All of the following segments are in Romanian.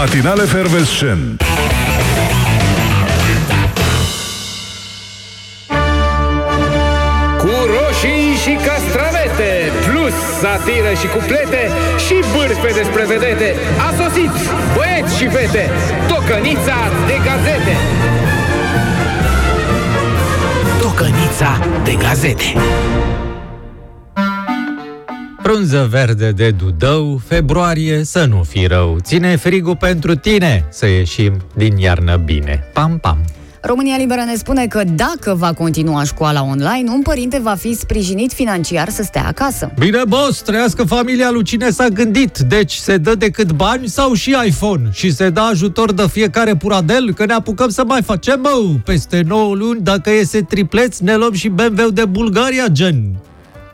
Matinale Fervescent. Cu roșii și castravete Plus satiră și cuplete Și bârfe despre vedete A sosit băieți și fete Tocănița de gazete. Tocănița de gazete Frunză verde de dudău, februarie să nu fi rău. Ține frigul pentru tine să ieșim din iarnă bine. Pam, pam. România Liberă ne spune că dacă va continua școala online, un părinte va fi sprijinit financiar să stea acasă. Bine, boss, trăiască familia lui cine s-a gândit. Deci se dă decât bani sau și iPhone? Și se dă ajutor de fiecare puradel? Că ne apucăm să mai facem, mă, peste 9 luni, dacă iese tripleț, ne luăm și BMW de Bulgaria, gen.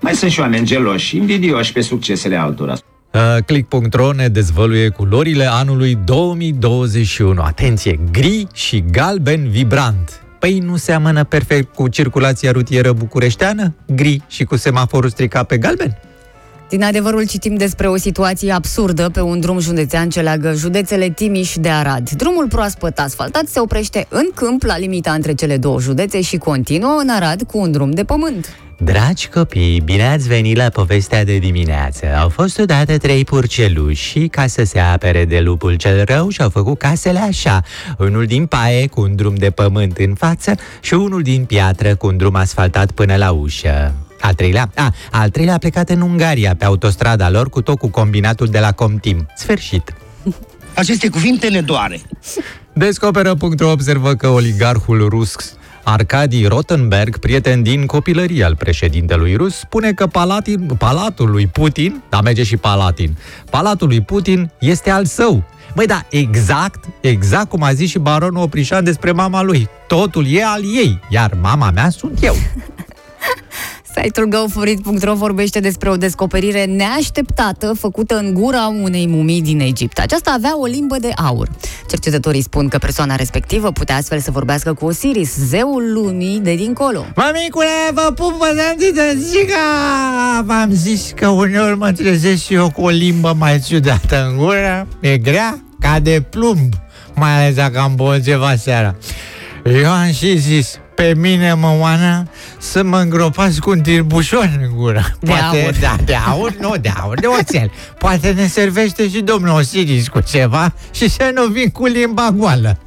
Mai sunt și oameni geloși, invidioși pe succesele altora. Uh, Click.ro ne dezvăluie culorile anului 2021. Atenție, gri și galben vibrant. Păi nu seamănă perfect cu circulația rutieră bucureșteană? Gri și cu semaforul stricat pe galben? Din adevărul citim despre o situație absurdă pe un drum județean ce leagă județele Timiș de Arad. Drumul proaspăt asfaltat se oprește în câmp la limita între cele două județe și continuă în Arad cu un drum de pământ. Dragi copii, bine ați venit la povestea de dimineață. Au fost odată trei purceluși și ca să se apere de lupul cel rău și-au făcut casele așa. Unul din paie cu un drum de pământ în față și unul din piatră cu un drum asfaltat până la ușă. Al treilea? A, al treilea a plecat în Ungaria, pe autostrada lor, cu tot cu combinatul de la Comtim. Sfârșit. Aceste cuvinte ne doare. Descoperă.ro observă că oligarhul rus Arkady Rotenberg, prieten din copilărie al președintelui rus, spune că palatin, palatul lui Putin, da merge și palatin, palatul lui Putin este al său. Băi, da, exact, exact cum a zis și baronul Oprișan despre mama lui. Totul e al ei, iar mama mea sunt eu. Site-ul goforit.ro vorbește despre o descoperire neașteptată făcută în gura unei mumii din Egipt. Aceasta avea o limbă de aur. Cercetătorii spun că persoana respectivă putea astfel să vorbească cu Osiris, zeul lumii de dincolo. Mămicule, vă pup, vă zica! V-am zis că uneori mă trezesc și eu cu o limbă mai ciudată în gură. E grea ca de plumb, mai ales dacă am băut ceva seara. Eu am și zis, pe mine mă oană să mă îngropați cu un tirbușon în gură. De aur. Da, de aur, nu de aur, de oțel. Poate ne servește și domnul Osiris cu ceva și să nu vin cu limba goală.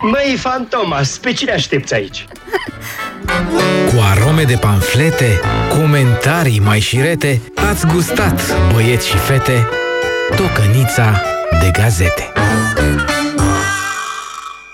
Măi, Fantomas, pe cine aștepți aici? Cu arome de panflete, comentarii mai șirete, ați gustat, băieți și fete, tocănița de gazete.